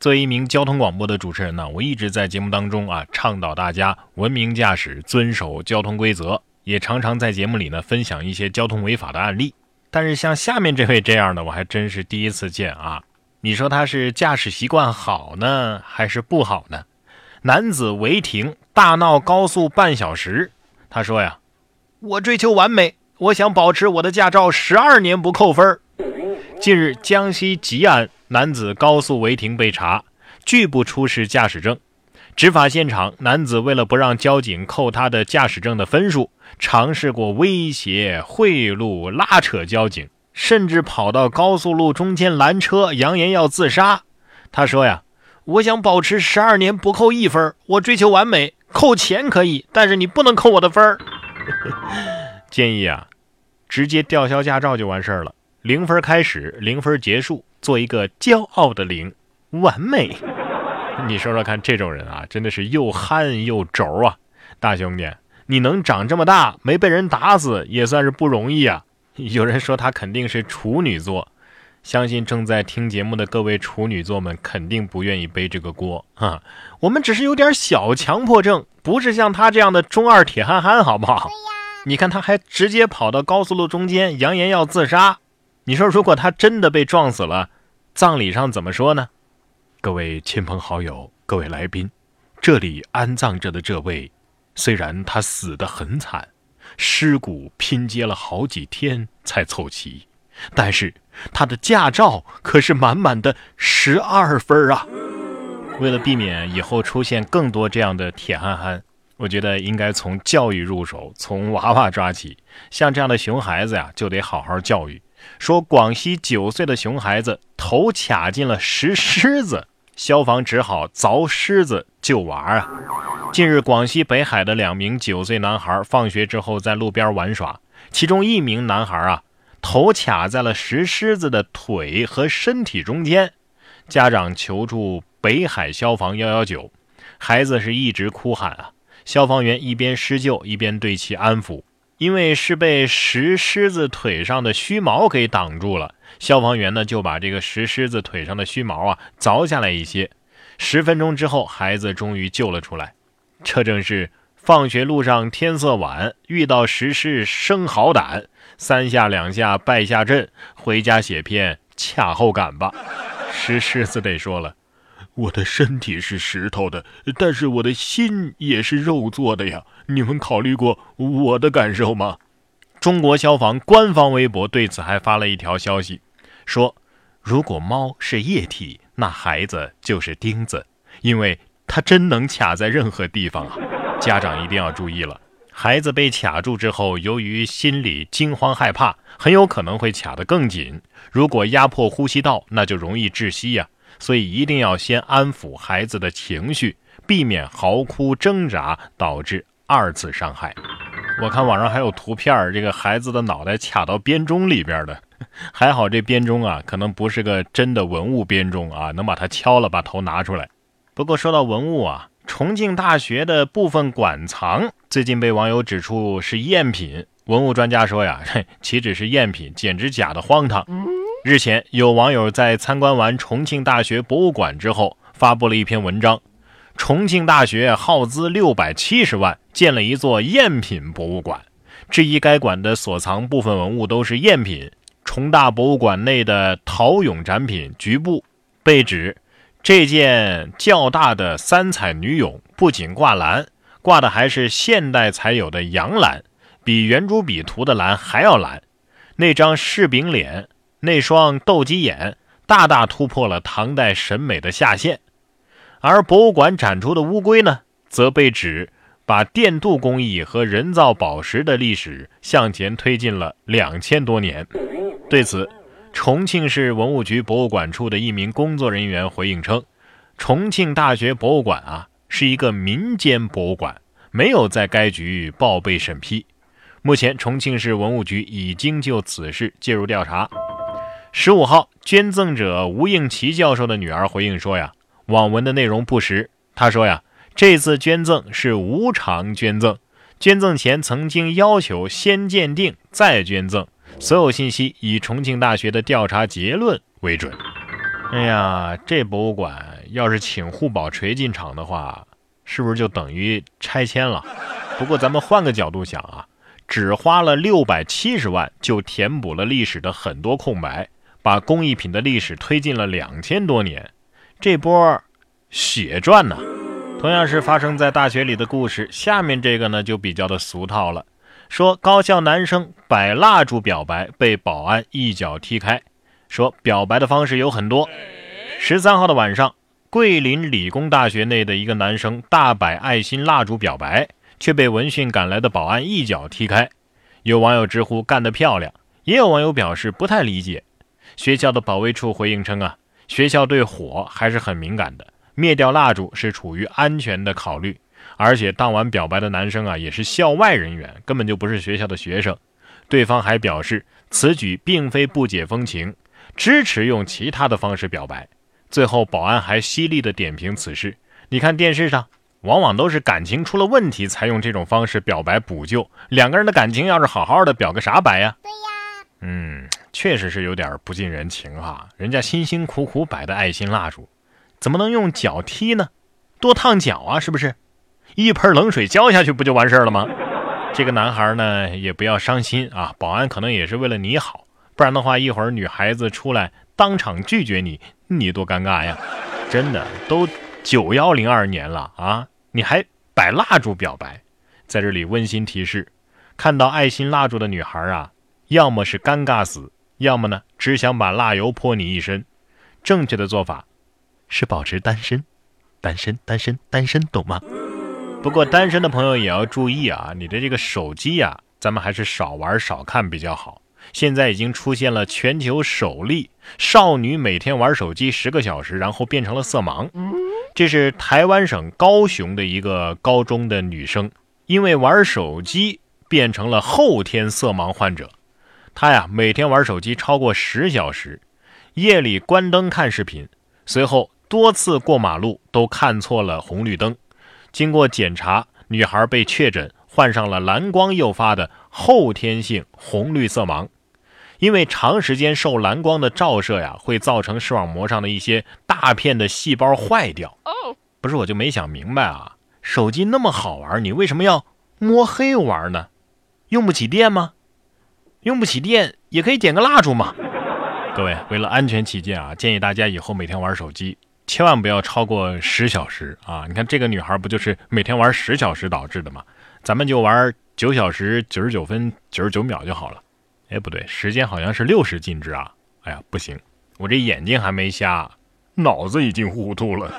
作为一名交通广播的主持人呢，我一直在节目当中啊倡导大家文明驾驶，遵守交通规则，也常常在节目里呢分享一些交通违法的案例。但是像下面这位这样的，我还真是第一次见啊！你说他是驾驶习惯好呢，还是不好呢？男子违停大闹高速半小时，他说呀：“我追求完美，我想保持我的驾照十二年不扣分。”近日，江西吉安男子高速违停被查，拒不出示驾驶证。执法现场，男子为了不让交警扣他的驾驶证的分数，尝试过威胁、贿赂、拉扯交警，甚至跑到高速路中间拦车，扬言要自杀。他说呀：“我想保持十二年不扣一分，我追求完美，扣钱可以，但是你不能扣我的分儿。”建议啊，直接吊销驾照就完事儿了。零分开始，零分结束，做一个骄傲的零，完美。你说说看，这种人啊，真的是又憨又轴啊！大兄弟，你能长这么大没被人打死，也算是不容易啊。有人说他肯定是处女座，相信正在听节目的各位处女座们肯定不愿意背这个锅啊。我们只是有点小强迫症，不是像他这样的中二铁憨憨，好不好？你看他还直接跑到高速路中间，扬言要自杀。你说，如果他真的被撞死了，葬礼上怎么说呢？各位亲朋好友，各位来宾，这里安葬着的这位，虽然他死得很惨，尸骨拼接了好几天才凑齐，但是他的驾照可是满满的十二分啊！为了避免以后出现更多这样的铁憨憨，我觉得应该从教育入手，从娃娃抓起。像这样的熊孩子呀，就得好好教育。说广西九岁的熊孩子头卡进了石狮子，消防只好凿狮子救娃啊。近日，广西北海的两名九岁男孩放学之后在路边玩耍，其中一名男孩啊头卡在了石狮子的腿和身体中间，家长求助北海消防幺幺九，孩子是一直哭喊啊，消防员一边施救一边对其安抚。因为是被石狮子腿上的须毛给挡住了，消防员呢就把这个石狮子腿上的须毛啊凿下来一些。十分钟之后，孩子终于救了出来。这正是放学路上天色晚，遇到石狮生好胆，三下两下败下阵，回家写篇恰后感吧。石狮子得说了。我的身体是石头的，但是我的心也是肉做的呀！你们考虑过我的感受吗？中国消防官方微博对此还发了一条消息，说：如果猫是液体，那孩子就是钉子，因为它真能卡在任何地方啊！家长一定要注意了，孩子被卡住之后，由于心里惊慌害怕，很有可能会卡得更紧。如果压迫呼吸道，那就容易窒息呀！所以一定要先安抚孩子的情绪，避免嚎哭挣扎导致二次伤害。我看网上还有图片，这个孩子的脑袋卡到编钟里边的，还好这编钟啊，可能不是个真的文物编钟啊，能把它敲了，把头拿出来。不过说到文物啊，重庆大学的部分馆藏最近被网友指出是赝品，文物专家说呀，岂止是赝品，简直假的荒唐。日前，有网友在参观完重庆大学博物馆之后，发布了一篇文章。重庆大学耗资六百七十万建了一座赝品博物馆，质疑该馆的所藏部分文物都是赝品。重大博物馆内的陶俑展品局部被指，这件较大的三彩女俑不仅挂蓝，挂的还是现代才有的洋蓝，比圆珠笔涂的蓝还要蓝。那张柿饼脸。那双斗鸡眼大大突破了唐代审美的下限，而博物馆展出的乌龟呢，则被指把电镀工艺和人造宝石的历史向前推进了两千多年。对此，重庆市文物局博物馆处的一名工作人员回应称：“重庆大学博物馆啊，是一个民间博物馆，没有在该局报备审批。目前，重庆市文物局已经就此事介入调查。”十五号，捐赠者吴应奇教授的女儿回应说：“呀，网文的内容不实。她说呀，这次捐赠是无偿捐赠，捐赠前曾经要求先鉴定再捐赠，所有信息以重庆大学的调查结论为准。”哎呀，这博物馆要是请护宝锤进场的话，是不是就等于拆迁了？不过咱们换个角度想啊，只花了六百七十万就填补了历史的很多空白，把工艺品的历史推进了两千多年，这波血赚呢！同样是发生在大学里的故事，下面这个呢就比较的俗套了。说高校男生摆蜡烛表白被保安一脚踢开。说表白的方式有很多。十三号的晚上，桂林理工大学内的一个男生大摆爱心蜡烛表白，却被闻讯赶来的保安一脚踢开。有网友直呼干得漂亮，也有网友表示不太理解。学校的保卫处回应称啊，学校对火还是很敏感的，灭掉蜡烛是出于安全的考虑。而且当晚表白的男生啊，也是校外人员，根本就不是学校的学生。对方还表示此举并非不解风情，支持用其他的方式表白。最后，保安还犀利的点评此事：你看电视上，往往都是感情出了问题才用这种方式表白补救。两个人的感情要是好好的，表个啥白呀？对呀，嗯，确实是有点不近人情哈。人家辛辛苦苦摆的爱心蜡烛，怎么能用脚踢呢？多烫脚啊，是不是？一盆冷水浇下去不就完事儿了吗？这个男孩呢也不要伤心啊，保安可能也是为了你好，不然的话一会儿女孩子出来当场拒绝你，你多尴尬呀！真的都九幺零二年了啊，你还摆蜡烛表白，在这里温馨提示：看到爱心蜡烛的女孩啊，要么是尴尬死，要么呢只想把蜡油泼你一身。正确的做法是保持单身，单身，单身，单身，懂吗？不过单身的朋友也要注意啊，你的这个手机呀，咱们还是少玩少看比较好。现在已经出现了全球首例少女每天玩手机十个小时，然后变成了色盲。这是台湾省高雄的一个高中的女生，因为玩手机变成了后天色盲患者。她呀，每天玩手机超过十小时，夜里关灯看视频，随后多次过马路都看错了红绿灯。经过检查，女孩被确诊患上了蓝光诱发的后天性红绿色盲。因为长时间受蓝光的照射呀，会造成视网膜上的一些大片的细胞坏掉。哦不是，我就没想明白啊，手机那么好玩，你为什么要摸黑玩呢？用不起电吗？用不起电也可以点个蜡烛嘛。各位，为了安全起见啊，建议大家以后每天玩手机。千万不要超过十小时啊！你看这个女孩不就是每天玩十小时导致的吗？咱们就玩九小时九十九分九十九秒就好了。哎，不对，时间好像是六十进制啊！哎呀，不行，我这眼睛还没瞎，脑子已经糊涂了。